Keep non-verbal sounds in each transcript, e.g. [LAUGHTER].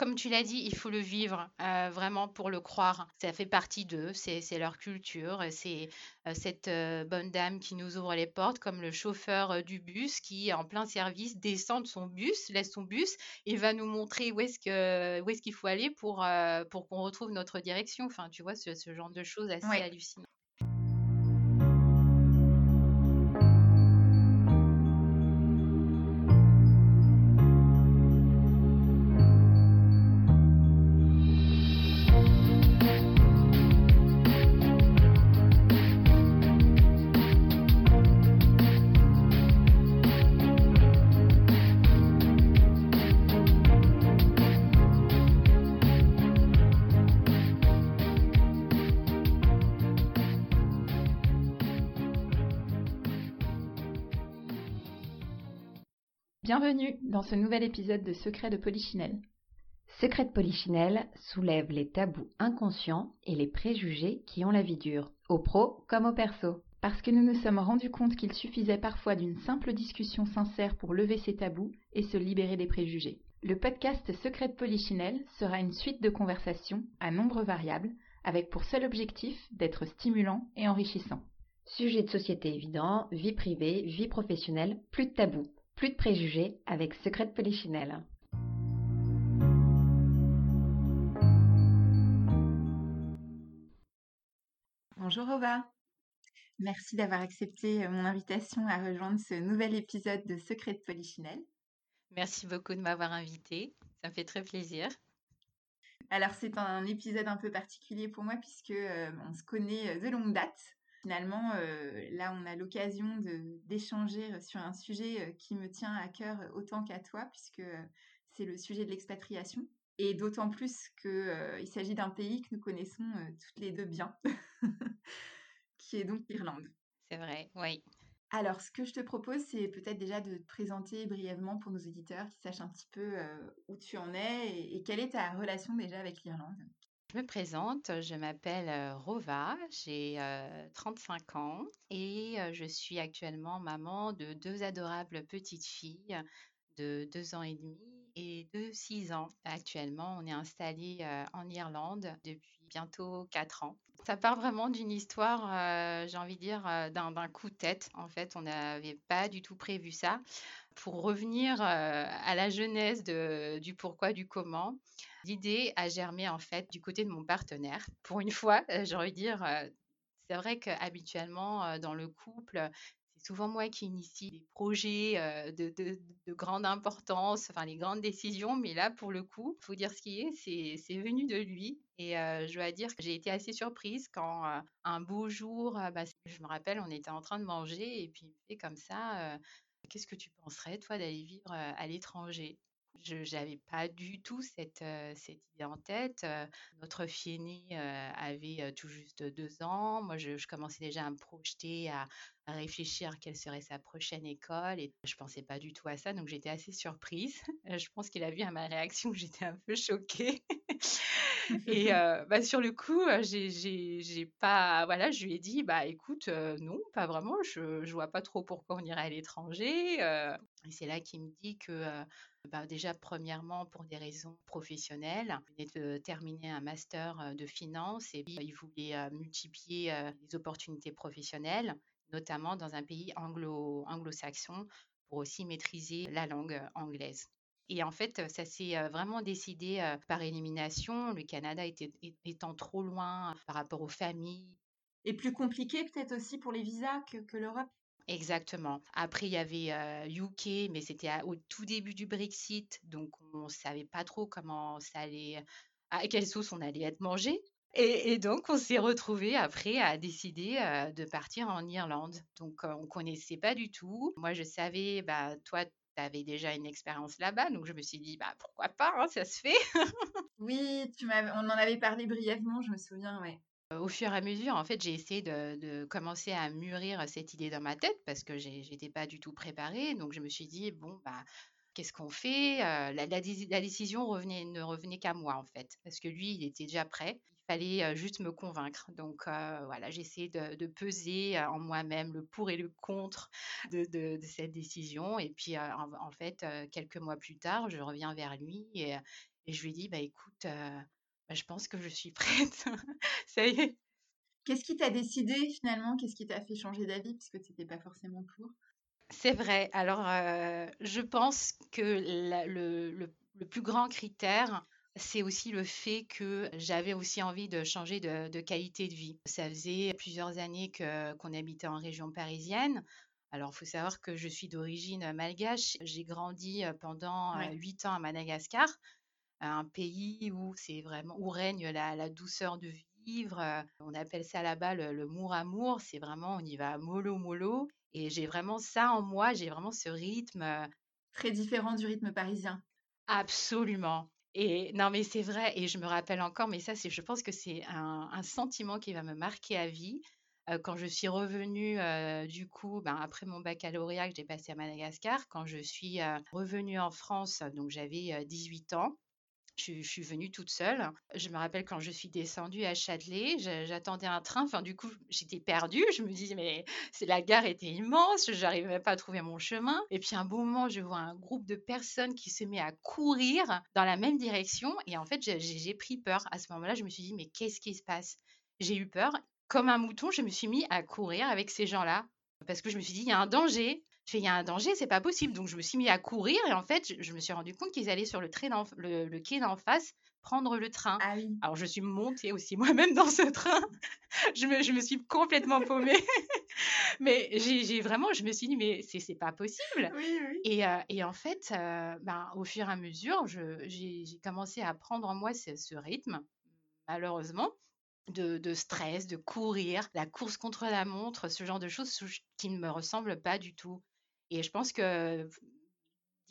comme tu l'as dit, il faut le vivre euh, vraiment pour le croire. Ça fait partie d'eux, c'est leur culture, c'est euh, cette euh, bonne dame qui nous ouvre les portes, comme le chauffeur du bus qui, en plein service, descend de son bus, laisse son bus et va nous montrer où est-ce qu'il faut aller pour, pour qu'on retrouve notre direction. Enfin, tu vois, ce, genre de choses assez hallucinantes. Bienvenue dans ce nouvel épisode de Secret de Polichinelle. Secret de Polichinelle soulève les tabous inconscients et les préjugés qui ont la vie dure, au pro comme au perso. Parce que nous nous sommes rendus compte qu'il suffisait parfois d'une simple discussion sincère pour lever ces tabous et se libérer des préjugés. Le podcast Secret de Polichinelle sera une suite de conversations à nombre variables, avec pour seul objectif d'être stimulant et enrichissant. Sujet de société évident, vie privée, vie professionnelle, plus de tabous. Plus de préjugés avec Secret de Polichinelle. Bonjour Ova. Merci d'avoir accepté euh, mon invitation à rejoindre ce nouvel épisode de Secret de Polichinelle. Merci beaucoup de m'avoir invité. Ça me fait très plaisir. Alors c'est un épisode un peu particulier pour moi puisque euh, on se connaît euh, de longue date. Finalement, euh, là, on a l'occasion d'échanger sur un sujet euh, qui me tient à cœur autant qu'à toi, puisque euh, c'est le sujet de l'expatriation. Et d'autant plus qu'il s'agit d'un pays que nous connaissons toutes les deux bien, [LAUGHS] qui est donc l'Irlande. C'est vrai, oui. Alors, ce que je te propose, c'est peut-être déjà de te présenter brièvement pour nos éditeurs qui sachent un petit peu où tu en es et, et quelle est ta relation déjà avec l'Irlande. Je me présente, je m'appelle Rova, j'ai 35 euh, ans et je suis actuellement maman de deux adorables petites filles de 2 ans et demi et de 6 ans. Actuellement, on est installé en Irlande depuis bientôt 4 ans. Ça part vraiment d'une histoire, j'ai envie de dire, d'un coup de tête. En fait, on n'avait pas du tout prévu ça. Pour revenir à la jeunesse du pourquoi, du comment, L'idée a germé en fait du côté de mon partenaire. Pour une fois, euh, j'ai envie de dire, c'est vrai qu'habituellement dans le couple, c'est souvent moi qui initie des projets de, grande importance, enfin les grandes décisions, mais là pour le coup, il faut dire ce qui est, c'est venu de lui. Et je dois dire que j'ai été assez surprise quand un beau jour, bah, je me rappelle, on était en train de manger et puis comme ça, qu'est-ce que tu penserais toi d'aller vivre à l'étranger? Je n'avais pas du tout cette, idée en tête. notre fille aînée avait tout juste deux ans. Moi, je, commençais déjà à me projeter, à, à, réfléchir quelle serait sa prochaine école. Et je pensais pas du tout à ça, donc j'étais assez surprise. [LAUGHS] je pense qu'il a vu à ma réaction que [LAUGHS] j'étais un peu choquée. [LAUGHS] Et bah, sur le coup, j'ai pas, voilà, je lui ai dit, bah écoute, non, pas vraiment. Je, je vois pas trop pourquoi on irait à l'étranger. et c'est là qu'il me dit que bah, déjà, premièrement, pour des raisons professionnelles, il venait de terminer un master de finance et il voulait multiplier les opportunités professionnelles, notamment dans un pays anglo, anglo-saxon, pour aussi maîtriser la langue anglaise. Et en fait, ça s'est vraiment décidé par élimination, le Canada était, étant trop loin par rapport aux familles. Et plus compliqué peut-être aussi pour les visas que, l'Europe? Exactement. Après, il y avait UK, mais c'était au tout début du Brexit, donc on ne savait pas trop comment ça allait, à quelle sauce on allait être mangé. Et, donc, on s'est retrouvé après à décider de partir en Irlande. Donc, on ne connaissait pas du tout. Moi, je savais, bah, toi, avait déjà une expérience là-bas, donc je me suis dit, bah pourquoi pas, hein, ça se fait. oui, tu on en avait parlé brièvement, je me souviens, ouais. Au fur et à mesure, en fait, j'ai essayé de, commencer à mûrir cette idée dans ma tête parce que j'étais pas du tout préparée. Donc, je me suis dit, bon, bah, qu'est-ce qu'on fait la, décision revenait, ne revenait qu'à moi, en fait, parce que lui, il était déjà prêt fallait juste me convaincre. Donc voilà, j'ai essayé de, peser en moi-même le pour et le contre de, cette décision. Et puis en, fait, quelques mois plus tard, je reviens vers lui et, Et je lui dit, bah écoute, bah, je pense que je suis [LAUGHS] prête. Ça y est. Qu'est-ce qui t'a décidé finalement? Qu'est-ce qui t'a fait changer d'avis? Puisque tu n'étais pas forcément pour C'est vrai. Alors, je pense que le, le, plus grand critère, c'est aussi le fait que j'avais aussi envie de changer de, qualité de vie. Ça faisait plusieurs années que, qu'on habitait en région parisienne. Alors, il faut savoir que je suis d'origine malgache. J'ai grandi pendant huit ans à Madagascar, un pays où c'est vraiment où règne la, douceur de vivre. On appelle ça là-bas le, le mour-amour. C'est vraiment, on y va mollo mollo. Et j'ai vraiment ça en moi. J'ai vraiment ce rythme. Très différent du rythme parisien. Absolument. Et non, mais c'est vrai, et je me rappelle encore, mais ça, c'est, je pense que c'est un, sentiment qui va me marquer à vie. Euh, quand je suis revenue, euh, du coup, ben, après mon baccalauréat que j'ai passé à Madagascar, quand je suis euh, revenue en France, donc j'avais 18 ans, je, suis venue toute seule. Je me rappelle quand je suis descendue à Châtelet, j'attendais un train. Enfin, du coup, j'étais perdue. Je me disais, mais c'est la gare était immense. Je n'arrivais pas à trouver mon chemin. Et puis, à un beau moment, je vois un groupe de personnes qui se met à courir dans la même direction. Et en fait, j'ai pris peur. À ce moment-là, je me suis dit, mais qu'est-ce qui se passe? J'ai eu peur. Comme un mouton, je me suis mis à courir avec ces gens-là. Parce que je me suis dit, il y a un danger il y a un danger, c'est pas possible. Donc, je me suis mis à courir et en fait, je, me suis rendu compte qu'ils allaient sur le, le, quai d'en face prendre le train. Ah Alors, je suis montée aussi moi-même dans ce train. [LAUGHS] je, me, je me suis complètement paumée. [LAUGHS] mais j'ai vraiment, je me suis dit, mais c'est pas possible. Et, euh, et, en fait, euh, ben, au fur et à mesure, j'ai commencé à prendre en moi ce, ce rythme, malheureusement. De, de, stress, de courir, la course contre la montre, ce genre de choses qui ne me ressemblent pas du tout. Et je pense que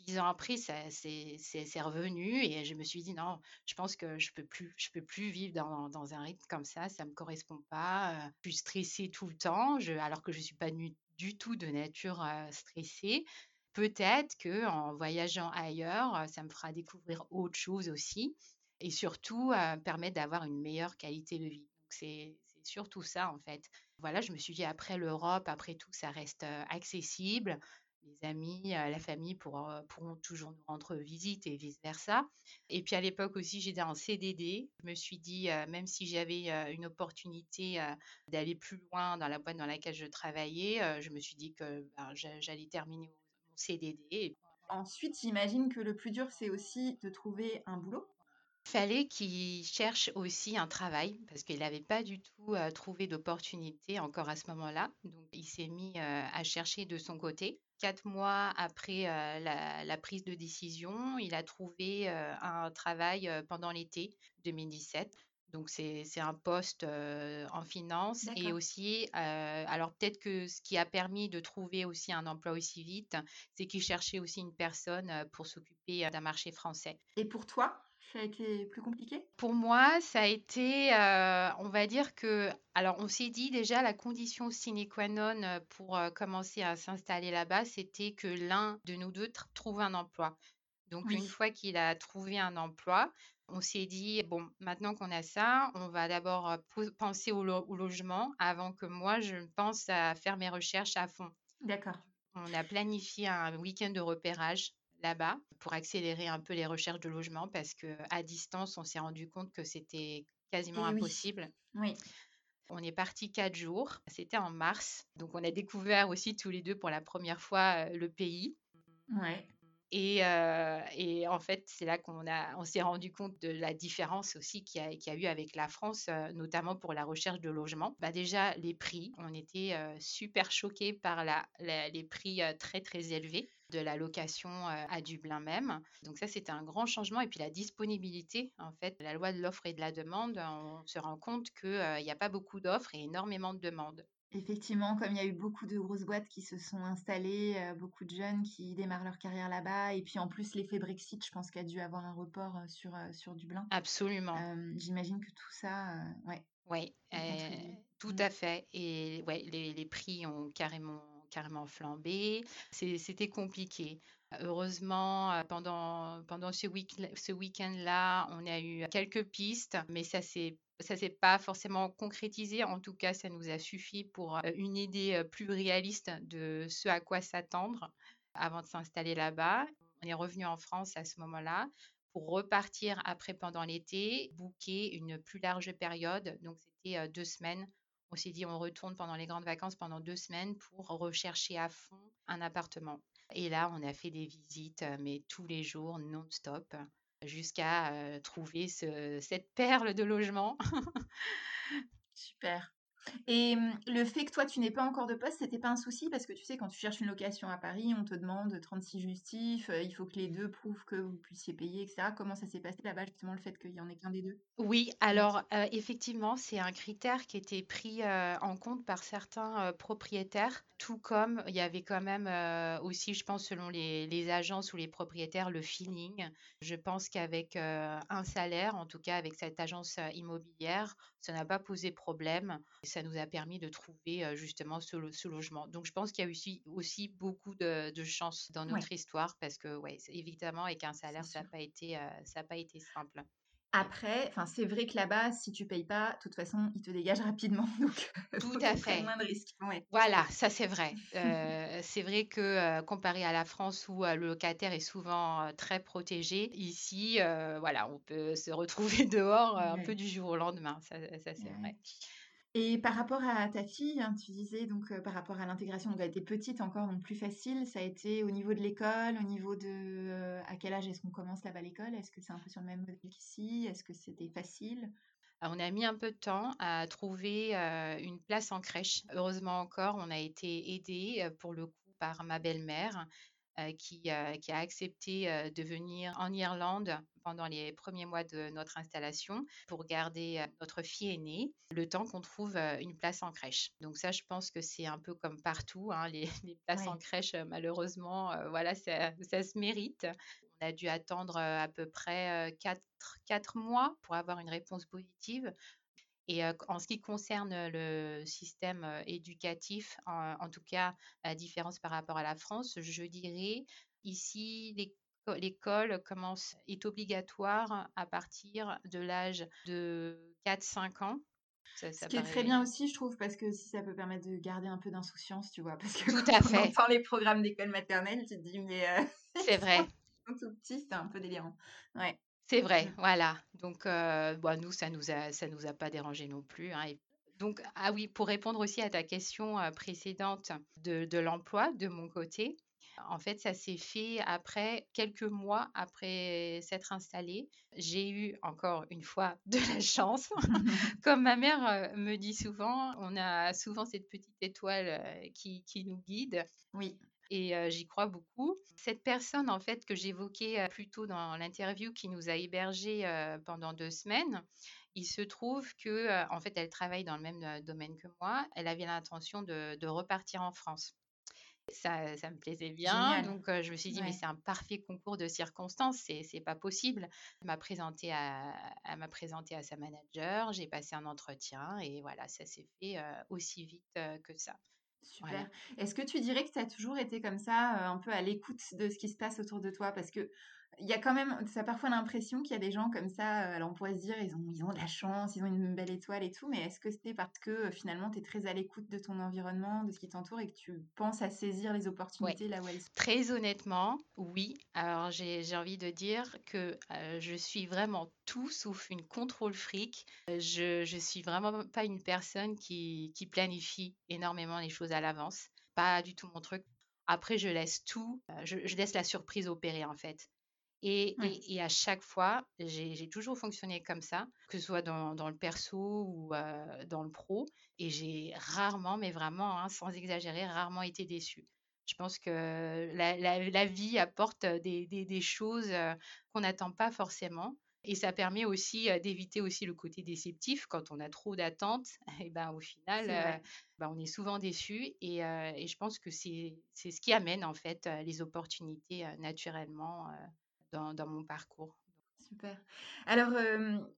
dix ans après, c'est revenu et je me suis dit non, je pense que je peux plus, je peux plus vivre dans, un rythme comme ça, ça me correspond pas. Je suis stressée tout le temps, alors que je suis pas du, tout de nature stressée. Peut-être que en voyageant ailleurs, ça me fera découvrir autre chose aussi et surtout euh, permettre d'avoir une meilleure qualité de vie. C'est surtout ça en fait. Voilà, je me suis dit après l'Europe, après tout, ça reste accessible les amis, la famille pourront, pourront toujours nous rendre visite et vice-versa. Et puis à l'époque aussi, j'étais en CDD. Je me suis dit, même si j'avais une opportunité d'aller plus loin dans la boîte dans laquelle je travaillais, je me suis dit que ben, j'allais terminer mon CDD. Ensuite, j'imagine que le plus dur, c'est aussi de trouver un boulot. Il fallait qu'il cherche aussi un travail parce qu'il n'avait pas du tout trouvé d'opportunité encore à ce moment-là. Donc, il s'est mis à chercher de son côté. Quatre mois après la, prise de décision, il a trouvé un travail pendant l'été 2017. Donc, c'est un poste en finance et aussi, alors peut-être que ce qui a permis de trouver aussi un emploi aussi vite, c'est qu'il cherchait aussi une personne pour s'occuper d'un marché français. Et pour toi, ça a été plus compliqué? Pour moi, ça a été, euh, on va dire que, alors on s'est dit déjà la condition sine qua non euh, pour euh, commencer à s'installer là-bas, c'était que l'un de nous deux trouve un emploi. Donc une fois qu'il a trouvé un emploi, on s'est dit, bon, maintenant qu'on a ça, on va d'abord penser au, au, logement avant que moi, je pense à faire mes recherches à fond. D'accord. On a planifié un week-end de repérage là-bas pour accélérer un peu les recherches de logement parce que à distance, on s'est rendu compte que c'était quasiment impossible. Oui. On est parti quatre jours. C'était en mars. Donc, on a découvert aussi tous les deux pour la première fois le pays. Ouais. Et, et, en fait, c'est là qu'on on s'est rendu compte de la différence aussi qu'il y, a eu avec la France, notamment pour la recherche de logement. Bah déjà, les prix, on était super choqués par les prix très très élevés de la location à Dublin même. Donc ça, c'était un grand changement. Et puis la disponibilité, en fait, la loi de l'offre et de la demande, on se rend compte qu'il n'y a pas beaucoup d'offres et énormément de demandes. Effectivement, comme il y a eu beaucoup de grosses boîtes qui se sont installées, euh, beaucoup de jeunes qui démarrent leur carrière là-bas, et puis en plus l'effet Brexit, je pense qu'il a dû avoir un report euh, sur, euh, sur Dublin. Absolument. J'imagine que tout ça, ouais. Oui, tout mmh. à fait. Et ouais, les, les prix ont carrément carrément flambé. C'était compliqué. Heureusement, pendant, pendant ce, week ce week-end-là, on a eu quelques pistes, mais ça s'est ça s'est pas forcément concrétisé. En tout cas, ça nous a suffi pour euh, une idée euh, plus réaliste de ce à quoi s'attendre avant de s'installer là-bas. On est revenu en France à ce moment-là pour repartir après pendant l'été, booker une plus large période. Donc, c'était deux semaines. On s'est dit, on retourne pendant les grandes vacances pendant deux semaines pour rechercher à fond un appartement. Et là, on a fait des visites, mais tous les jours, non-stop, jusqu'à trouver cette perle de logement. [LAUGHS] Super. Et mmh, le fait que toi, tu n'aies pas encore de poste, c'était pas un souci? Parce que tu sais, quand tu cherches une location à Paris, on te demande 36 justifs, il faut que les deux prouvent que vous puissiez payer, etc. Comment ça s'est passé là-bas, justement, le fait qu'il y en ait qu'un des deux? Oui, alors effectivement, c'est un critère qui était pris en compte par certains propriétaires, tout comme il y avait quand même aussi, je pense, selon les, les, agences ou les propriétaires, le feeling. Je pense qu'avec un salaire, en tout cas avec cette agence immobilière, ça n'a pas posé problème ça nous a permis de trouver justement ce, logement. Donc je pense qu'il y a aussi, aussi beaucoup de, chance dans notre histoire parce que, ouais, évidemment, avec un salaire, ça n'a pas, été, ça pas été simple. Après, enfin, c'est vrai que là-bas, si tu payes pas, de toute façon, ils te dégagent rapidement. [LAUGHS] Donc, tout à fait. Moins de risques. Voilà, ça c'est vrai. [LAUGHS] c'est vrai que comparé à la France où le locataire est souvent très protégé, ici, voilà, on peut se retrouver [LAUGHS] dehors un peu du jour au lendemain. Ça, ça c'est vrai. Et par rapport à ta fille, hein, tu disais donc par rapport à l'intégration, donc elle était petite encore, donc plus facile. Ça a été au niveau de l'école, au niveau de à quel âge est-ce qu'on commence là-bas l'école? Est-ce que c'est un peu sur le même modèle qu'ici? Est-ce que c'était facile? On a mis un peu de temps à trouver une place en crèche. Heureusement encore, on a été aidé pour le coup par ma belle-mère qui, a accepté de venir en Irlande pendant les premiers mois de notre installation pour garder notre fille aînée le temps qu'on trouve une place en crèche. Donc ça, je pense que c'est un peu comme partout, hein, les, [LAUGHS] places en crèche, malheureusement, voilà, ça, se mérite. On a dû attendre à peu près 4, mois pour avoir une réponse positive. Et en ce qui concerne le système éducatif, en, tout cas, la différence par rapport à la France, je dirais ici, les l'école commence, est obligatoire à partir de l'âge de 4-5 ans. Ce qui est très bien aussi, je trouve, parce que si ça peut permettre de garder un peu d'insouciance, tu vois. Parce que Tout à fait. entend les programmes d'école maternelle, tu te dis, mais. Euh, [LAUGHS] c'est vrai. tout petit, c'est un peu délirant. Ouais. C'est vrai, voilà. Donc, euh, bon, nous, ça nous a, ça nous a pas dérangé non plus. Hein. donc, ah oui, pour répondre aussi à ta question euh, précédente de, de l'emploi, de mon côté, en fait, ça s'est fait après quelques mois après s'être installée. J'ai eu encore une fois de la chance. [LAUGHS] Comme ma mère me dit souvent, on a souvent cette petite étoile qui, nous guide. Oui. Et j'y crois beaucoup. Cette personne, en fait, que j'évoquais plus tôt dans l'interview, qui nous a hébergés pendant deux semaines, il se trouve que, en fait, elle travaille dans le même domaine que moi. Elle avait l'intention de repartir en France. Ça, ça me plaisait bien. Donc, je me suis dit, mais c'est un parfait concours de circonstances, c'est, c'est pas possible. Elle m'a présenté à, elle m'a présenté à sa manager, j'ai passé un entretien et voilà, ça s'est fait aussi vite que ça. Super. Est-ce que tu dirais que tu as toujours été comme ça, un peu à l'écoute de ce qui se passe autour de toi? Parce que il y a quand même, ça a parfois l'impression qu'il y a des gens comme ça, alors on pourrait se dire, ils ont, ils ont de la chance, ils ont une belle étoile et tout, mais est-ce que c'est parce que finalement tu es très à l'écoute de ton environnement, de ce qui t'entoure et que tu penses à saisir les opportunités là où elles sont? Très honnêtement, oui. Alors j'ai envie de dire que je suis vraiment tout sauf une contrôle fric. Je, je suis vraiment pas une personne qui, qui planifie énormément les choses à l'avance. Pas du tout mon truc. Après, je laisse tout, je, je laisse la surprise opérer en fait. Et, et, à chaque fois, j'ai toujours fonctionné comme ça, que ce soit dans, dans le perso ou dans le pro. Et j'ai rarement, mais vraiment, hein, sans exagérer, rarement été déçue. Je pense que la, la, vie apporte des, des, des choses qu'on n'attend pas forcément. Et ça permet aussi d'éviter aussi le côté déceptif quand on a trop d'attentes. [LAUGHS] Et ben au final, ben, on est souvent déçu. Et, et je pense que c'est ce qui amène en fait les opportunités naturellement dans, mon parcours. Super. Alors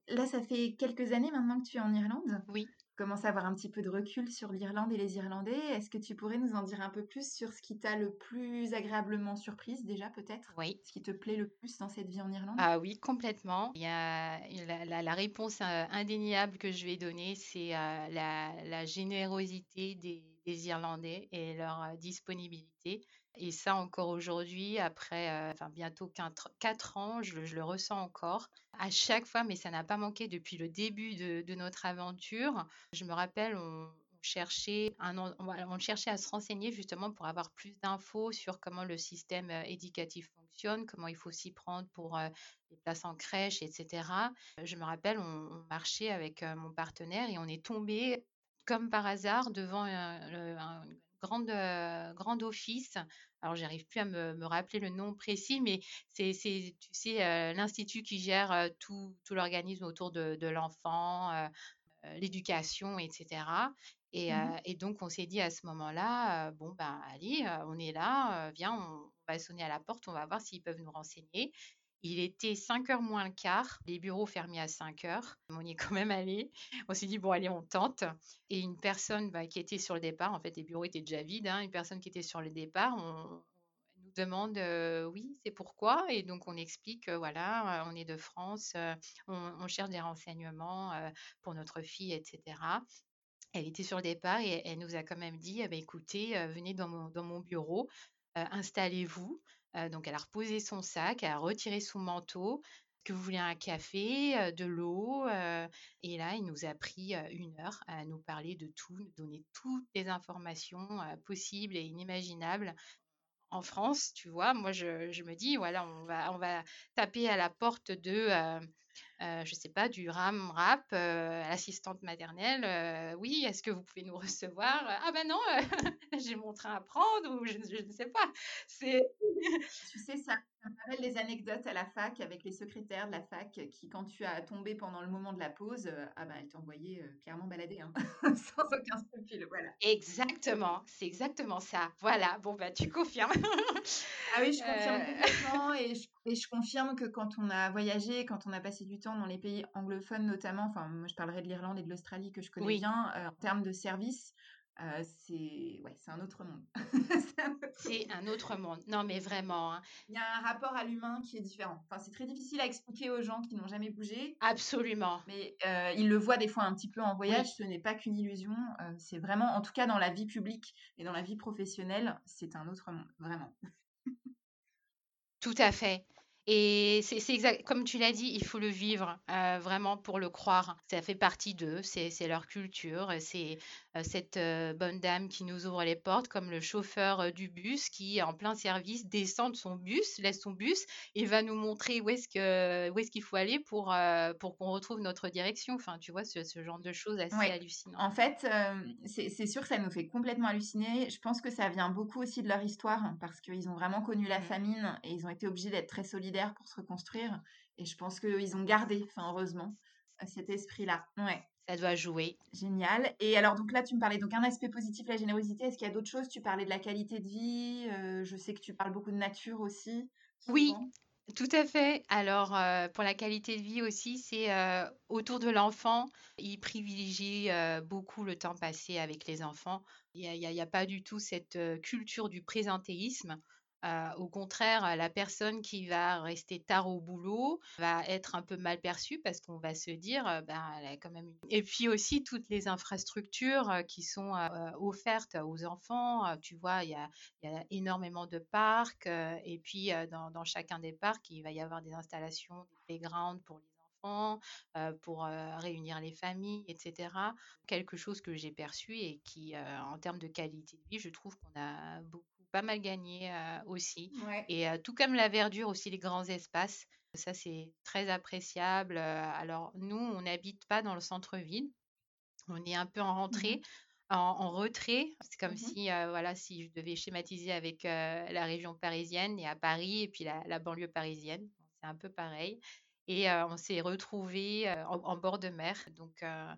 là, ça fait quelques années maintenant que tu es en Irlande. Oui. Tu commences à avoir un petit peu de recul sur l'Irlande et les Irlandais. Est-ce que tu pourrais nous en dire un peu plus sur ce qui t'a le plus agréablement surprise déjà peut-être? Oui. Ce qui te plaît le plus dans cette vie en Irlande? Ah oui, complètement. Il y a la, réponse indéniable que je vais donner, c'est la, la, générosité des, des Irlandais et leur disponibilité. Et ça, encore aujourd'hui, après enfin, bientôt 4, ans, je, le ressens encore. À chaque fois, mais ça n'a pas manqué depuis le début de, notre aventure. Je me rappelle, on, cherchait, un, on cherchait à se renseigner justement pour avoir plus d'infos sur comment le système éducatif fonctionne, comment il faut s'y prendre pour les places en crèche, etc. Je me rappelle, on, marchait avec mon partenaire et on est tombé comme par hasard devant un, grande, grand office. Alors, j'arrive plus à me, rappeler le nom précis, mais c'est, tu sais, l'institut qui gère tout, tout l'organisme autour de, de l'enfant, l'éducation, etc. Et, mmh et, donc, on s'est dit à ce moment-là, bon, ben, allez, on est là, viens, on, va sonner à la porte, on va voir s'ils peuvent nous renseigner. Il était 5 heures moins le quart, les bureaux fermés à 5 heures. On y est quand même allé. On s'est dit, bon, allez, on tente. Et une personne bah, qui était sur le départ, en fait, les bureaux étaient déjà vides, hein, une personne qui était sur le départ, on, nous demande, oui, c'est pourquoi? Et donc, on explique, voilà, on est de France, on, cherche des renseignements pour notre fille, etc. Elle était sur le départ et elle nous a quand même dit, eh ben, écoutez, venez dans mon, bureau, installez-vous. Donc, elle a reposé son sac, elle a retiré son manteau. Que vous voulez un café, de l'eau. et là, il nous a pris une heure à nous parler de tout, nous donner toutes les informations possibles et inimaginables en France, tu vois, moi je, me dis, voilà, on va, on va taper à la porte de, euh, je sais pas, du RAM rap, euh, assistante maternelle. oui, est-ce que vous pouvez nous [LAUGHS] recevoir? Ah ben non, [LAUGHS] j'ai mon train à prendre ou je, ne sais pas. C'est. tu sais, ça, me rappelle les anecdotes à la fac avec les secrétaires de la fac qui, quand tu as tombé pendant le moment de la pause, ah ben elles t'envoyaient clairement balader, hein, [LAUGHS] sans aucun scrupule. Voilà. Exactement, c'est exactement ça. Voilà. Bon bah tu confirmes. ah oui, je confirme complètement et je, et je confirme que quand on a voyagé, quand on a passé du temps dans les pays anglophones notamment, enfin moi je parlerai de l'Irlande et de l'Australie que je connais bien, euh, en termes de services, euh, c'est ouais, c'est un autre monde. [LAUGHS] c'est un autre monde. Non, mais vraiment. Hein. Il y a un rapport à l'humain qui est différent. Enfin, c'est très difficile à expliquer aux gens qui n'ont jamais bougé. Absolument. Mais euh, ils le voient des fois un petit peu en voyage. Ce n'est pas qu'une illusion. c'est vraiment, en tout cas dans la vie publique et dans la vie professionnelle, c'est un autre monde, vraiment. Tout à fait. Et c'est exact, comme tu l'as dit, il faut le vivre euh, vraiment pour le croire. Ça fait partie d'eux, c'est leur culture, c'est cette euh, bonne dame qui nous ouvre les portes, comme le chauffeur du bus qui, en plein service, descend de son bus, laisse son bus et va nous montrer où est-ce est qu'il faut aller pour, pour qu'on retrouve notre direction. Enfin, tu vois, ce, genre de choses assez hallucinantes. En fait, c'est sûr que ça nous fait complètement halluciner. Je pense que ça vient beaucoup aussi de leur histoire hein, parce qu'ils ont vraiment connu la mmh. famine et ils ont été obligés d'être très solidaires pour se reconstruire. Et je pense qu'ils ont gardé, enfin heureusement, cet esprit-là. Ouais. Ça doit jouer. Génial. Et alors, donc là, tu me parlais donc un aspect positif, la générosité. Est-ce qu'il y a d'autres choses? Tu parlais de la qualité de vie. Euh, je sais que tu parles beaucoup de nature aussi. Oui, tout à fait. Alors, euh, pour la qualité de vie aussi, c'est euh, autour de l'enfant. Il privilégie beaucoup le temps passé avec les enfants. Il n'y a, a, pas du tout cette culture du présentéisme. Euh, au contraire, la personne qui va rester tard au boulot va être un peu mal perçue parce qu'on va se dire, euh, ben, elle a quand même. Et puis aussi toutes les infrastructures euh, qui sont offertes aux enfants. Tu vois, il y a, énormément de parcs et puis dans, chacun des parcs, il va y avoir des installations, des playgrounds pour les enfants, pour réunir les familles, etc. Quelque chose que j'ai perçu et qui, en termes de qualité de vie, je trouve qu'on a beaucoup pas mal gagné aussi. Et tout comme la verdure aussi, les grands espaces, ça c'est très appréciable. alors nous, on n'habite pas dans le centre-ville, on est un peu en mmh rentrée. En, retrait. C'est comme mmh si, voilà, si je devais schématiser avec la région parisienne et à Paris et puis la, banlieue parisienne. C'est un peu pareil. Et on s'est retrouvés en, bord de mer. Donc, un,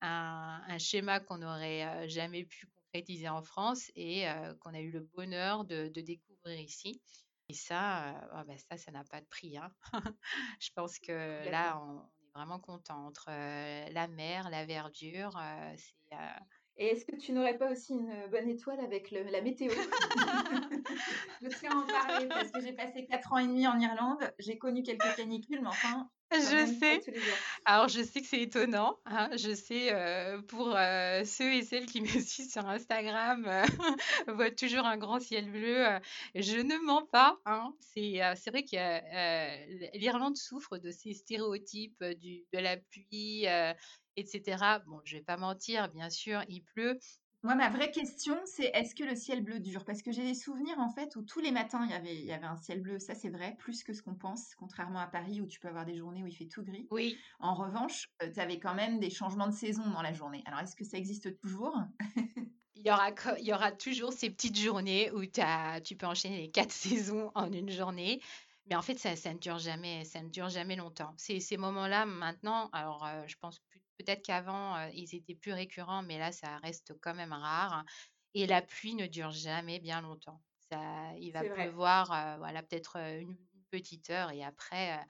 un, schéma qu'on n'aurait jamais pu concrétisé en France et qu'on a eu le bonheur de, découvrir ici. Et ça, oh, bah, ça, ça n'a pas de prix. Hein. [LAUGHS] Je pense que là, on, est vraiment content entre la mer, la verdure. et est-ce que tu n'aurais pas aussi une bonne étoile avec la météo? [LAUGHS] Je tiens à en parler parce que j'ai passé 4 ans et demi en Irlande. J'ai connu quelques canicules, mais enfin, Je sais. Alors, je sais que c'est étonnant. Hein. Je sais, euh, pour euh, ceux et celles qui [LAUGHS] me suivent sur Instagram, euh, [LAUGHS] voient toujours un grand ciel bleu. je ne mens pas. Hein. C'est vrai que l'Irlande souffre de ces stéréotypes du, de la pluie, etc. Bon, je vais pas mentir, bien sûr, il pleut. Moi, ma vraie question, c'est est-ce que le ciel bleu dure? Parce que j'ai des souvenirs, en fait, où tous les matins, il y avait, il y avait un ciel bleu. Ça, c'est vrai, plus que ce qu'on pense, contrairement à Paris, où tu peux avoir des journées où il fait tout gris. Oui. En revanche, euh, tu avais quand même des changements de saison dans la journée. Alors, est-ce que ça existe toujours? [LAUGHS] Il y, aura, il y aura toujours ces petites journées où as, tu peux enchaîner les quatre [LAUGHS] saisons en une journée. Mais en fait, ça, ça ne dure jamais, ça ne dure jamais longtemps. Ces, ces moments-là, maintenant, alors euh, je pense plus Peut-être qu'avant, ils étaient plus récurrents, mais là, ça reste quand même rare. Et la pluie ne dure jamais bien longtemps. Ça, il va pleuvoir, voilà, peut-être une, petite heure et après,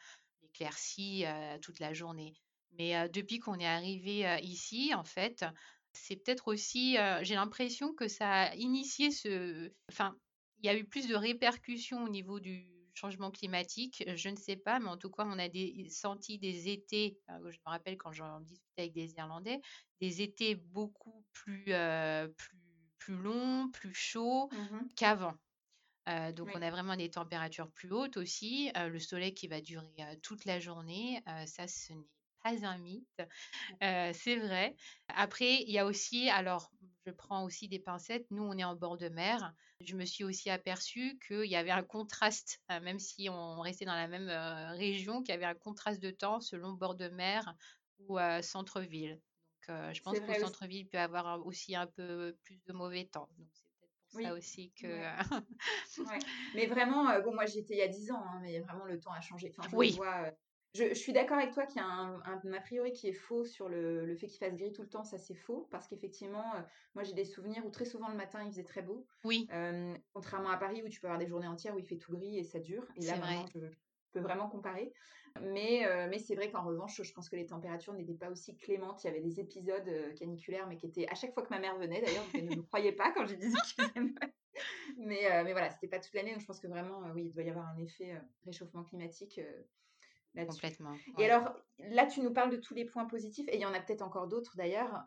l'éclaircie toute la journée. Mais depuis qu'on est arrivé ici, en fait, c'est peut-être aussi, j'ai l'impression que ça a initié ce, enfin, il y a eu plus de répercussions au niveau du, changement climatique, je ne sais pas, mais en tout cas, on a des, senti des étés, euh, je me rappelle quand j'en discutais avec des Irlandais, des étés beaucoup plus, euh, plus, plus longs, plus chauds mmh qu'avant. Euh, donc, on a vraiment des températures plus hautes aussi. le soleil qui va durer toute la journée, ça, ce n'est pas un mythe. c'est vrai. Après, il y a aussi, alors, je prends aussi des pincettes. Nous, on est en bord de mer. Je me suis aussi aperçue qu'il y avait un contraste, euh, même si on restait dans la même région, qu'il y avait un contraste de temps selon bord de mer ou euh, centre-ville. Donc, je pense qu'au centre-ville, il peut avoir aussi un peu plus de mauvais temps. Donc, c'est peut-être pour ça aussi que. [LAUGHS] Mais vraiment, bon, moi, j'étais il y a 10 ans, hein, mais vraiment, le temps a changé. Enfin, je oui. vois je, suis d'accord avec toi qu'il y a un, a priori qui est faux sur le, fait qu'il fasse gris tout le temps, ça c'est faux, parce qu'effectivement, euh, moi j'ai des souvenirs où très souvent le matin il faisait très beau. Oui. Euh, contrairement à Paris où tu peux avoir des journées entières où il fait tout gris et ça dure. Et là, vrai. je, peux vraiment comparer. Mais, euh, mais c'est vrai qu'en revanche, je pense que les températures n'étaient pas aussi clémentes. Il y avait des épisodes caniculaires, mais qui étaient à chaque fois que ma mère venait d'ailleurs, elle ne me croyait pas quand je disais qu'il faisait mais, mais voilà, c'était pas toute l'année, donc je pense que vraiment, oui, il doit y avoir un effet réchauffement climatique Complètement. Et alors, là, tu nous parles de tous les points positifs, et il y en a peut-être encore d'autres d'ailleurs,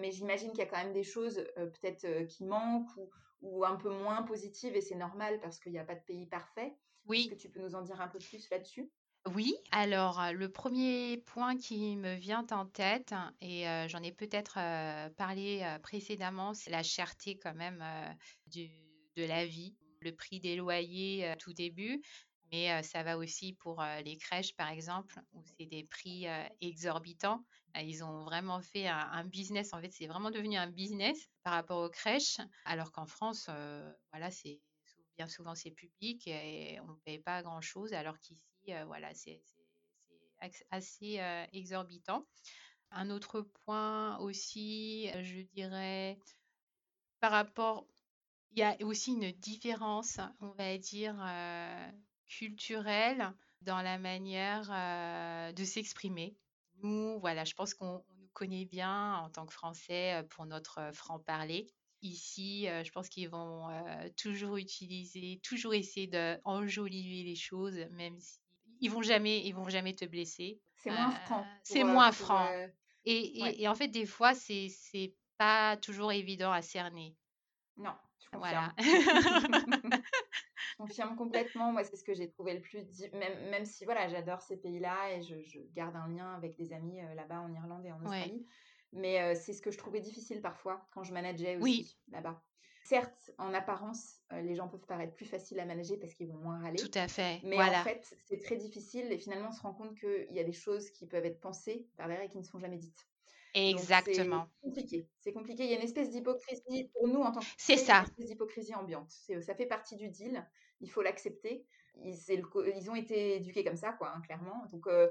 mais j'imagine qu'il y a quand même des choses peut-être qui manquent ou, ou, un peu moins positives, et c'est normal parce qu'il n'y a pas de pays parfait. Oui. Est-ce que tu peux nous en dire un peu plus là-dessus? Oui, alors le premier point qui me vient en tête, et j'en ai peut-être parlé précédemment, c'est la cherté quand même du, de la vie, le prix des loyers tout début. Mais ça va aussi pour les crèches, par exemple, où c'est des prix exorbitants. Ils ont vraiment fait un, business. En fait, c'est vraiment devenu un business par rapport aux crèches, alors qu'en France, voilà, c'est bien souvent c'est public et on ne paye pas grand-chose, alors qu'ici, voilà, c'est assez exorbitant. Un autre point aussi, je dirais, par rapport, il y a aussi une différence, on va dire, culturelle dans la manière de s'exprimer. Nous, voilà, je pense qu'on nous connaît bien en tant que Français pour notre franc-parler. Ici, je pense qu'ils vont toujours utiliser, toujours essayer d'enjoliver les choses, même si ils vont jamais, ils vont jamais te blesser. C'est moins franc. C'est moins franc. Et, et, en fait, des fois, c'est c'est pas toujours évident à cerner. Non, je Voilà. [LAUGHS] [LAUGHS] Je confirme complètement. Moi, c'est ce que j'ai trouvé le plus. Même, même si, voilà, j'adore ces pays-là et je, garde un lien avec des amis euh, là-bas en Irlande et en Australie. Mais euh, c'est ce que je trouvais difficile parfois quand je manageais aussi là-bas. Certes, en apparence, euh, les gens peuvent paraître plus faciles à manager parce qu'ils vont moins râler. Tout à fait. Mais en fait, c'est très difficile et finalement, on se rend compte qu'il y a des choses qui peuvent être pensées par derrière et qui ne sont jamais dites. Exactement. C'est compliqué. C'est compliqué. Il y a une espèce d'hypocrisie pour nous en tant que C'est ça. Une espèce d'hypocrisie ambiante. Ça fait partie du deal. Il faut l'accepter. Ils, ils, ont été éduqués comme ça, quoi, hein, clairement. Donc, euh,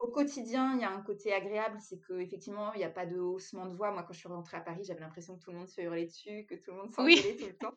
au quotidien, il y a un côté agréable, c'est qu'effectivement, il n'y a pas de haussement de voix. Moi, quand je suis rentrée à Paris, j'avais l'impression que tout le monde se hurlait dessus, que tout le monde [LAUGHS] s'engueulait tout le temps.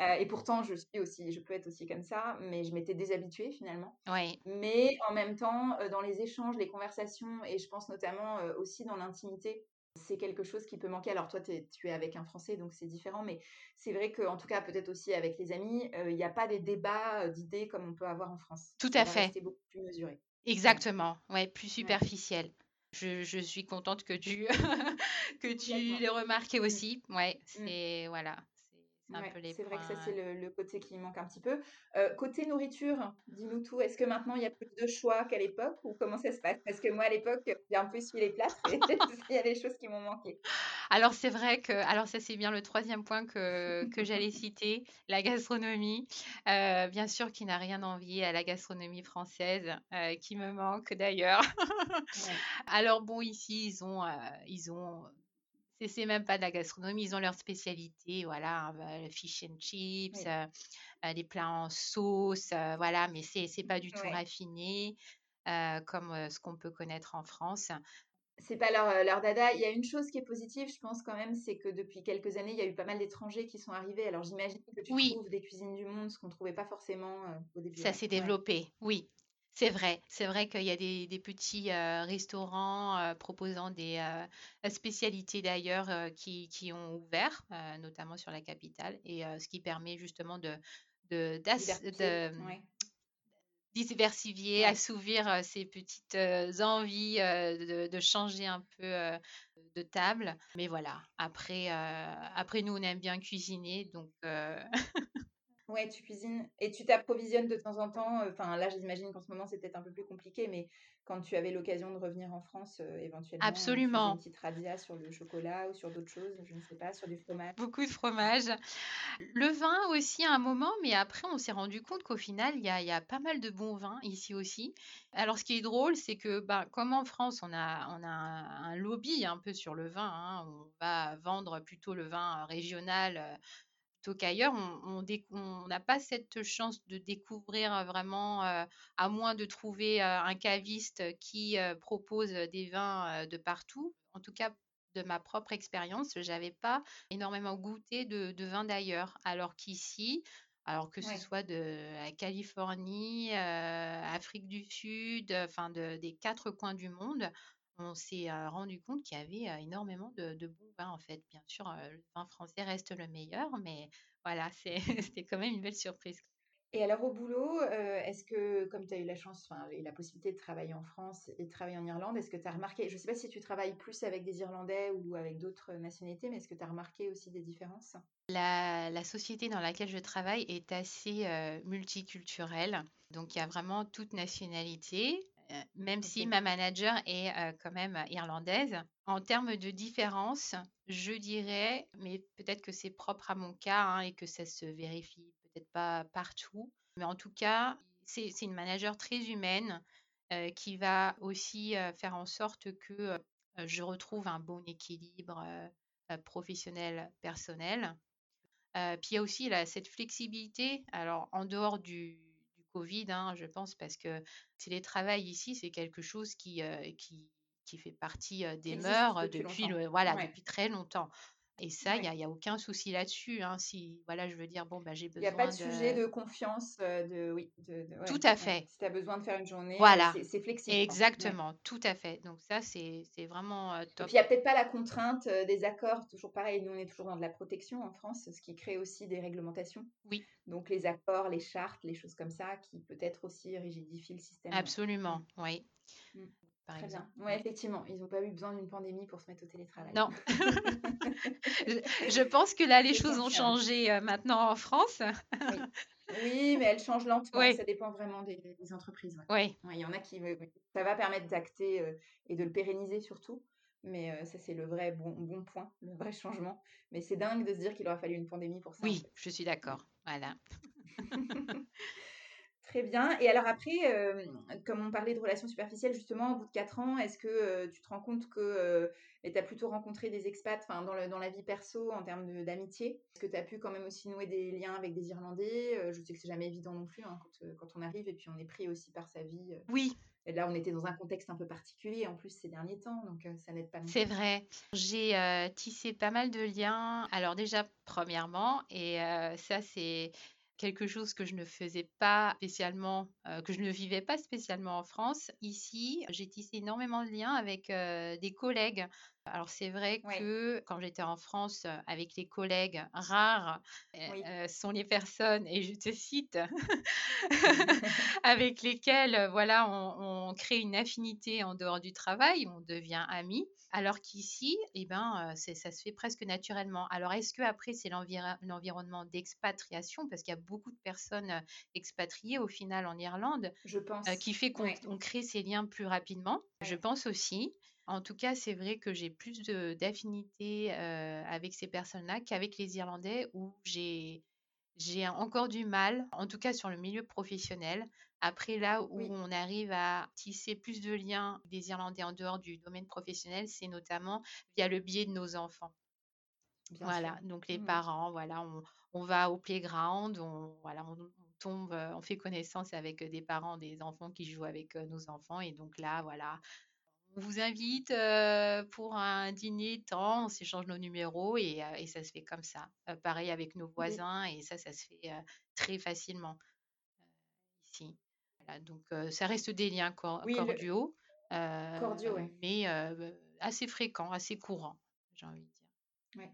Euh, et pourtant, je suis aussi, je peux être aussi comme ça, mais je m'étais déshabituée finalement. Oui. Mais en même temps, euh, dans les échanges, les conversations, et je pense notamment euh, aussi dans l'intimité, c'est quelque chose qui peut manquer. Alors toi, es, tu es avec un Français, donc c'est différent, mais c'est vrai qu'en tout cas, peut-être aussi avec les amis, il n'y a pas des débats d'idées comme on peut avoir en France. Tout à fait. C'est beaucoup plus mesuré. Exactement, ouais, plus superficiel. Je, je suis contente que tu, [LAUGHS] que tu l'aies remarqué aussi. Ouais, c'est voilà, c'est vrai que ça, c'est le, côté qui manque un petit peu. Euh, côté nourriture, dis-nous tout. Est-ce que maintenant, il y a plus de choix qu'à l'époque ou comment ça se passe? Parce que moi, à l'époque, j'ai un peu suivi les places et [LAUGHS] [LAUGHS] il y a des choses qui m'ont manqué. Alors, c'est vrai que, alors ça, c'est bien le troisième point que, que j'allais citer, la gastronomie. Euh, bien sûr, qui n'a rien envié à la gastronomie française, euh, qui me manque d'ailleurs. [LAUGHS] Alors, bon, ici, ils ont, ils ont c'est même pas de la gastronomie, ils ont leur spécialité, voilà, hein, le fish and chips, euh, euh, les plats en sauce, euh, voilà, mais c'est c'est pas du tout raffiné comme ce qu'on peut connaître en France. C'est pas leur, leur dada. Il y a une chose qui est positive, je pense quand même, c'est que depuis quelques années, il y a eu pas mal d'étrangers qui sont arrivés. Alors j'imagine que tu trouves des cuisines du monde, ce qu'on trouvait pas forcément au début. Ça s'est développé, oui. C'est vrai, c'est vrai qu'il y a des, petits euh, restaurants euh, proposant des euh, spécialités d'ailleurs qui, qui, ont ouvert, notamment sur la capitale, et ce qui permet justement de, de, diversifier, assouvir ces petites envies de, changer un peu de table. Mais voilà, après, après nous, on aime bien cuisiner, donc [LAUGHS] Ouais, tu cuisines et tu t'approvisionnes de temps en temps. Enfin, là, j'imagine qu'en ce moment, c'est peut-être un peu plus compliqué, mais quand tu avais l'occasion de revenir en France, euh, éventuellement, Absolument. une petite radia sur le chocolat ou sur d'autres choses, je ne sais pas, sur du fromage. Beaucoup de fromage. Le vin aussi à un moment, mais après, on s'est rendu compte qu'au final, il y a, y a, pas mal de bons vins ici aussi. Alors, ce qui est drôle, c'est que, bah, comme en France, on a, on a un, lobby un peu sur le vin. Hein, on va vendre plutôt le vin régional euh, qu'ailleurs, on n'a pas cette chance de découvrir vraiment, à moins de trouver un caviste qui propose des vins de partout. En tout cas, de ma propre expérience, j'avais pas énormément goûté de, de vin d'ailleurs, alors qu'ici, alors que ce soit de la Californie, Afrique du Sud, enfin des quatre coins du monde, on s'est rendu compte qu'il y avait énormément de, bons vins en fait. Bien sûr, le vin français reste le meilleur, mais voilà, [LAUGHS] c'était quand même une belle surprise. Et alors au boulot, est-ce que, comme tu as eu la chance et la possibilité de travailler en France et de travailler en Irlande, est-ce que tu as remarqué, je ne sais pas si tu travailles plus avec des Irlandais ou avec d'autres nationalités, mais est-ce que tu as remarqué aussi des différences? La, la, société dans laquelle je travaille est assez multiculturelle, donc il y a vraiment toute nationalité. Euh, même si ma manager est euh, quand même irlandaise. En termes de différence, je dirais, mais peut-être que c'est propre à mon cas hein, et que ça se vérifie peut-être pas partout, mais en tout cas, c'est une manager très humaine euh, qui va aussi faire en sorte que je retrouve un bon équilibre professionnel-personnel. puis il y a aussi cette flexibilité, alors en dehors du, Covid, hein, je pense, parce que télétravail ici, c'est quelque chose qui, qui, qui, fait partie des mœurs depuis, le, voilà, depuis très longtemps. Et ça, il n'y a, a, aucun souci là-dessus. Hein. Si, voilà, je veux dire, bon, bah, j'ai besoin. Il n'y a pas de, sujet de confiance. de, oui, de, tout à fait. Si tu as besoin de faire une journée, voilà. c'est flexible. Exactement, tout à fait. Donc, ça, c'est vraiment top. Et puis, il n'y a peut-être pas la contrainte des accords. Toujours pareil, nous, on est toujours dans de la protection en France, ce qui crée aussi des réglementations. Oui. Donc, les accords, les chartes, les choses comme ça, qui peut-être aussi rigidifient le système. Absolument, mmh. oui. Mmh. Très bien. Oui, effectivement, ils n'ont pas eu besoin d'une pandémie pour se mettre au télétravail. Non. [LAUGHS] je pense que là, les choses ont changé euh, maintenant en France. oui. mais elles changent lentement. Ça dépend vraiment des, entreprises. Oui. Il y en a qui. Ça va permettre d'acter euh, et de le pérenniser surtout. Mais euh, ça, c'est le vrai bon, bon point, le vrai changement. Mais c'est dingue de se dire qu'il aura fallu une pandémie pour ça. Oui, je suis d'accord. Voilà. [LAUGHS] Très bien. Et alors après, euh, comme on parlait de relations superficielles, justement, au bout de 4 ans, est-ce que euh, tu te rends compte que euh, tu as plutôt rencontré des expats dans, le, dans la vie perso en termes d'amitié? Est-ce que tu as pu quand même aussi nouer des liens avec des Irlandais? Je sais que c'est jamais évident non plus hein, quand, quand, on arrive et puis on est pris aussi par sa vie. Oui. Et là, on était dans un contexte un peu particulier en plus ces derniers temps, donc ça n'aide pas. C'est vrai. J'ai tissé pas mal de liens. Alors déjà, premièrement, et ça c'est quelque chose que je ne faisais pas spécialement, que je ne vivais pas spécialement en France. Ici, j'ai tissé énormément de liens avec des collègues. Alors c'est vrai que quand j'étais en France avec les collègues rares sont les personnes et je te cite [LAUGHS] [LAUGHS] avec lesquelles voilà on, on, crée une affinité en dehors du travail, on devient amis. Alors qu'ici, eh ben, ça se fait presque naturellement. Alors, est-ce que après c'est l'environnement d'expatriation, parce qu'il y a beaucoup de personnes expatriées au final en Irlande, je pense, qui fait qu'on crée ces liens plus rapidement. Je pense aussi. En tout cas, c'est vrai que j'ai plus d'affinité avec ces personnes-là qu'avec les Irlandais où j'ai j'ai encore du mal, en tout cas sur le milieu professionnel. Après, là où on arrive à tisser plus de liens des Irlandais en dehors du domaine professionnel, c'est notamment via le biais de nos enfants. voilà, donc les mmh parents, voilà, on, va au playground, on, voilà, on, tombe, on fait connaissance avec des parents des enfants qui jouent avec nos enfants. Et donc là, voilà, on vous invite pour un dîner temps, on s'échange nos numéros et, ça se fait comme ça. pareil avec nos voisins et ça, ça se fait très facilement. Donc ça reste des liens cordiaux, mais assez fréquents, assez courants, j'ai envie de dire.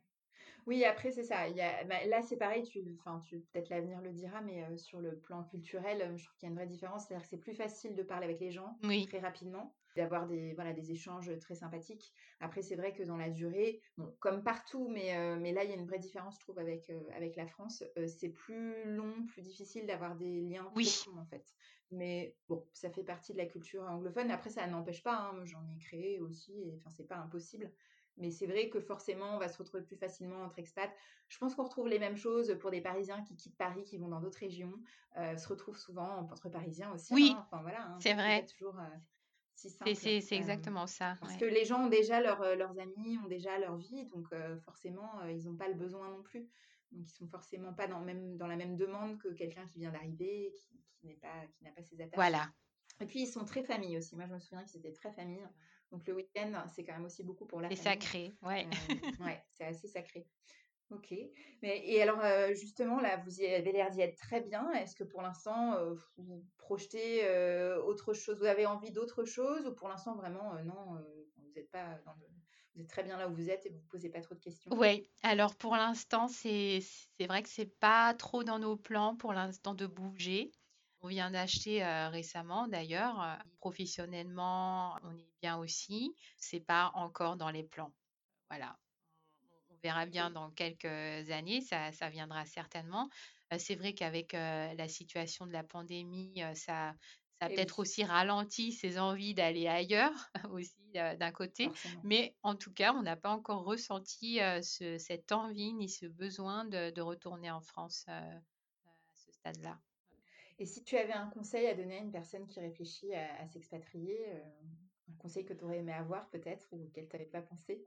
Oui, après, c'est ça. Bah, là, c'est pareil, tu, tu, peut-être l'avenir le dira, mais sur le plan culturel, je trouve qu'il y a une vraie différence. C'est-à-dire que c'est plus facile de parler avec les gens très rapidement d'avoir des, voilà, des échanges très sympathiques. Après, c'est vrai que dans la durée, bon, comme partout, mais, euh, mais là, il y a une vraie différence, je trouve, avec, euh, avec la France. Euh, c'est plus long, plus difficile d'avoir des liens oui. profonds, en fait. Mais bon, ça fait partie de la culture anglophone. Après, ça n'empêche pas, hein, j'en ai créé aussi, et enfin, c'est pas impossible. Mais c'est vrai que forcément, on va se retrouver plus facilement entre expats. Je pense qu'on retrouve les mêmes choses pour des Parisiens qui quittent Paris, qui vont dans d'autres régions, se retrouvent souvent entre Parisiens aussi. Oui, hein. enfin, voilà, hein, c'est vrai. Toujours, c'est exactement ça. Parce que les gens ont déjà leur, leurs amis, ont déjà leur vie, donc forcément, ils n'ont pas le besoin non plus. Donc, ils sont forcément pas dans, même, dans la même demande que quelqu'un qui vient d'arriver, qui, qui n'a pas, qui pas ses attaches. Voilà. Et puis, ils sont très famille aussi. Moi, je me souviens qu'ils étaient très famille. Donc, le week-end, c'est quand même aussi beaucoup pour la famille. C'est sacré, ouais. [LAUGHS] ouais, c'est assez sacré. Ok. Mais, et alors, justement, là, vous avez l'air d'y être très bien. Est-ce que pour l'instant, euh, vous projetez autre chose? Vous avez envie d'autre chose Ou pour l'instant, vraiment, non, vous n'êtes pas Vous êtes très bien là où vous êtes et vous ne posez pas trop de questions? Oui. Alors, pour l'instant, c'est vrai que c'est pas trop dans nos plans pour l'instant de bouger. On vient d'acheter récemment d'ailleurs. Professionnellement, on est bien aussi. C'est pas encore dans les plans. Voilà verra bien dans quelques années, ça, ça viendra certainement. c'est vrai qu'avec la situation de la pandémie, ça, ça a peut-être aussi ralenti ses envies d'aller ailleurs [LAUGHS] aussi d'un côté. Mais en tout cas, on n'a pas encore ressenti ce, cette envie ni ce besoin de, de retourner en France à ce stade-là. Et si tu avais un conseil à donner à une personne qui réfléchit à, à s'expatrier, un conseil que tu aurais aimé avoir peut-être ou auquel tu n'avais pas pensé?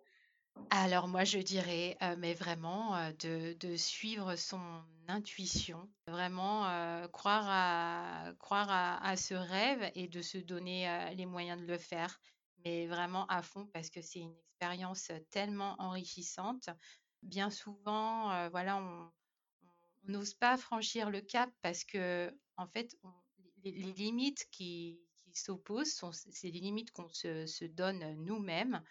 Alors moi je dirais, mais vraiment, de suivre son intuition, vraiment, croire à croire à ce rêve et de se donner, les moyens de le faire, mais vraiment à fond parce que c'est une expérience, tellement enrichissante. Bien souvent, voilà, on n'ose pas franchir le cap parce que en fait, les limites qui s'opposent c'est des limites qu'on se donne nous-mêmes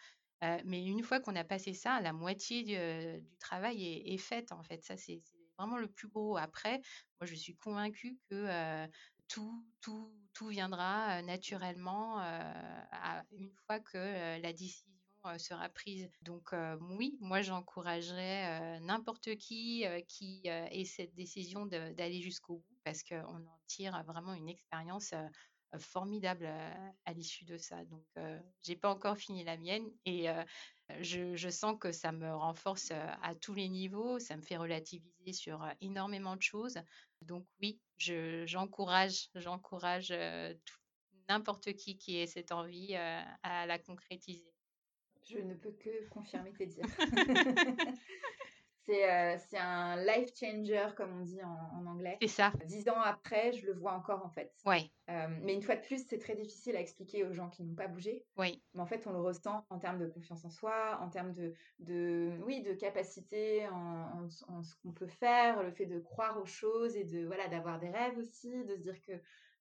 mais une fois qu'on a passé ça, la moitié du, travail est, faite en fait. Ça, c'est vraiment le plus gros. Après, moi, je suis convaincue que tout, tout, tout, viendra naturellement une fois que la décision sera prise. Donc oui, moi, j'encouragerais n'importe qui qui ait cette décision d'aller jusqu'au bout parce qu'on en tire vraiment une expérience formidable à, l'issue de ça. Donc, je j'ai pas encore fini la mienne et je, sens que ça me renforce à tous les niveaux, ça me fait relativiser sur énormément de choses. Donc oui, j'encourage, j'encourage n'importe qui qui ait cette envie à la concrétiser. Je ne peux que confirmer tes dires. [LAUGHS] c'est c'est un life changer, comme on dit en, en anglais. C'est ça. Dix ans après, je le vois encore en fait. Ouais. mais une fois de plus, c'est très difficile à expliquer aux gens qui n'ont pas bougé. Oui. Mais en fait, on le ressent en termes de confiance en soi, en termes de, de oui, de capacité en, en, ce qu'on peut faire, le fait de croire aux choses et de voilà d'avoir des rêves aussi, de se dire que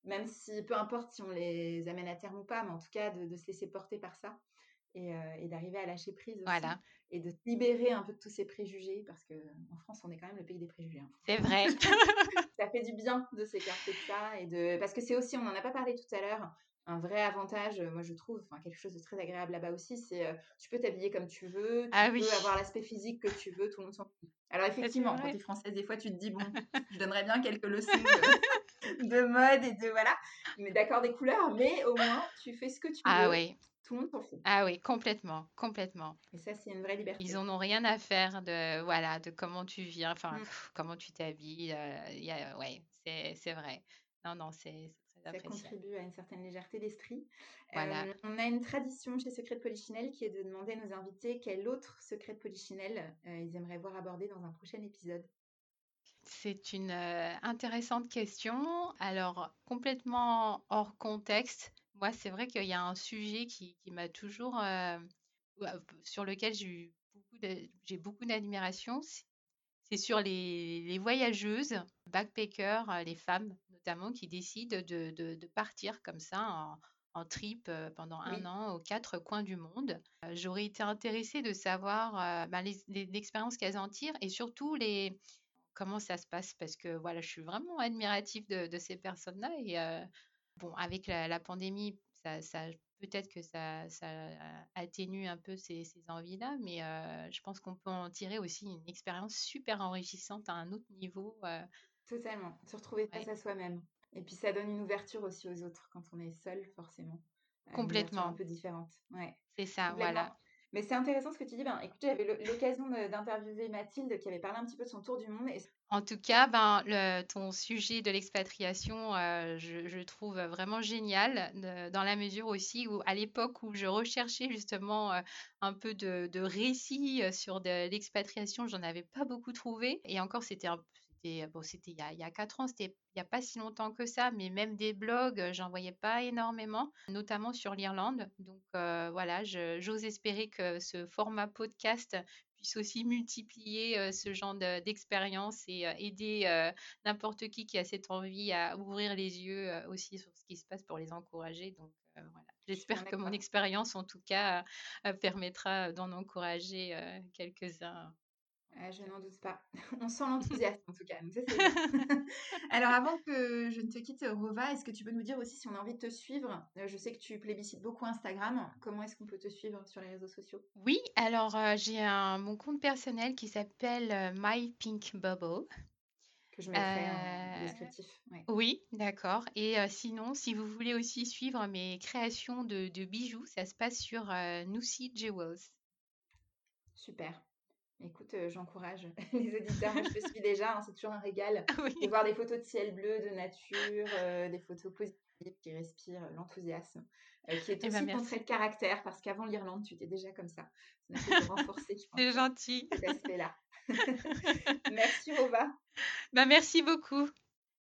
même si peu importe si on les amène à terme ou pas, mais en tout cas de, de se laisser porter par ça et, et d'arriver à lâcher prise aussi. Voilà et de libérer un peu de tous ces préjugés parce que en France on est quand même le pays des préjugés. Hein. C'est vrai. [LAUGHS] ça fait du bien de s'écarter de ça et de parce que c'est aussi on n'en a pas parlé tout à l'heure un vrai avantage moi je trouve enfin quelque chose de très agréable là-bas aussi c'est euh, tu peux t'habiller comme tu veux tu ah, peux oui. avoir l'aspect physique que tu veux tout le monde s'en fout. Alors effectivement quand tu es française des fois tu te dis bon [LAUGHS] je donnerais bien quelques leçons de, [LAUGHS] de mode et de voilà mais d'accord des couleurs mais au moins tu fais ce que tu ah, veux. oui tout le monde s'en fout. Ah oui, complètement, complètement. Et ça, c'est une vraie liberté. Ils en ont rien à faire de, voilà, de comment tu viens, enfin, Mm. comment tu t'habilles. euh, y a- ouais, c'est, vrai. Non, non, c'est, Ça contribue à une certaine légèreté d'esprit. Voilà. Euh, on a une tradition chez Secret de Polichinelle qui est de demander à nos invités quel autre secret de Polichinelle euh, ils aimeraient voir abordé dans un prochain épisode. C'est une euh, intéressante question. Alors, complètement hors contexte, moi, c'est vrai qu'il y a un sujet qui, qui m'a toujours, euh, sur lequel j'ai eu beaucoup de- j'ai beaucoup d'admiration. C'est c'est sur les, les voyageuses, backpackers, euh, les femmes notamment, qui décident de, de- de partir comme ça en, en trip euh, pendant un Oui. an aux quatre coins du monde. Euh, J'aurais été intéressée de savoir euh, ben, les- les- l'expérience qu'elles en tirent et surtout les, comment ça se passe parce que voilà, je suis vraiment admirative de, de ces personnes-là et euh, bon, avec la, la pandémie, ça, ça- peut-être que ça, ça atténue un peu ces, ces envies-là, mais euh, je pense qu'on peut en tirer aussi une expérience super enrichissante à un autre niveau. euh, Totalement. Se retrouver face Ouais. à soi-même. Et puis ça donne une ouverture aussi aux autres quand on est seul, forcément. Euh, Complètement. un peu différente. Ouais. c'est ça, voilà. Mais c'est intéressant ce que tu dis. Ben, écoute, j'avais l'occasion d'interviewer Mathilde qui avait parlé un petit peu de son tour du monde. En tout cas, ben, ton sujet de l'expatriation, euh, je, je trouve vraiment génial, dans la mesure aussi où, à l'époque où je recherchais justement euh, un peu de, de récits euh, sur l'expatriation, j'en avais pas beaucoup trouvé. Et encore, c'était un- c'était bon, c'était il y a, il y a quatre ans, c'était il y a pas si longtemps que ça, mais même des blogs, euh, j'en voyais pas énormément, notamment sur l'Irlande. Donc euh, voilà, j'ose espérer que ce format podcast puisse aussi multiplier euh, ce genre de- d'expérience et euh, aider euh, n'importe qui qui a cette envie à ouvrir les yeux euh, aussi sur ce qui se passe pour les encourager. Donc euh, voilà, j'espère que mon expérience en tout cas euh, permettra d'en encourager euh, quelques-uns. Je n'en doute pas. [LAUGHS] On sent l'enthousiasme en tout cas. donc ça. [LAUGHS] [LAUGHS] Alors avant que je ne te quitte, Rova, est-ce que tu peux nous dire aussi si on a envie de te suivre? Euh, Je sais que tu plébiscites beaucoup Instagram. Comment est-ce qu'on peut te suivre sur les réseaux sociaux? Oui, alors euh, j'ai un, mon compte personnel qui s'appelle euh, My Pink Bubble. Que je mettrai en descriptif. Ouais. Oui, d'accord. Et sinon, si vous voulez aussi suivre mes créations de, de bijoux, ça se passe sur Nussy Jewels. Super. Écoute, euh, j'encourage [LAUGHS] les auditeurs. Moi, je te suis déjà. hein, c'est toujours un régal [LAUGHS] de Oui, voir des photos de ciel bleu, de nature, euh, des photos positives qui respirent l'enthousiasme, euh, qui est Eh ben, aussi ton merci. trait de caractère parce qu'avant l'Irlande, tu étais déjà comme ça. Ça fait que renforcer, je pense, [LAUGHS] c'est gentil. cet aspect-là. Merci, Rova. Bah, merci beaucoup.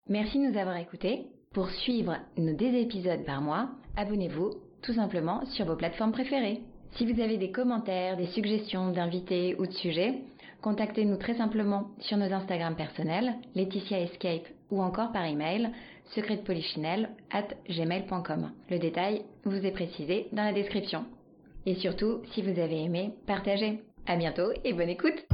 Merci de nous avoir écoutés. Pour suivre nos deux épisodes par mois, abonnez-vous tout simplement sur vos plateformes préférées. Si vous avez des commentaires, des suggestions d'invités ou de sujets, contactez-nous très simplement sur nos Instagram personnels, Laetitia Escape ou encore par email secretpolichinelle at gmail.com. Le détail vous est précisé dans la description. Et surtout, si vous avez aimé, partagez. À bientôt et bonne écoute!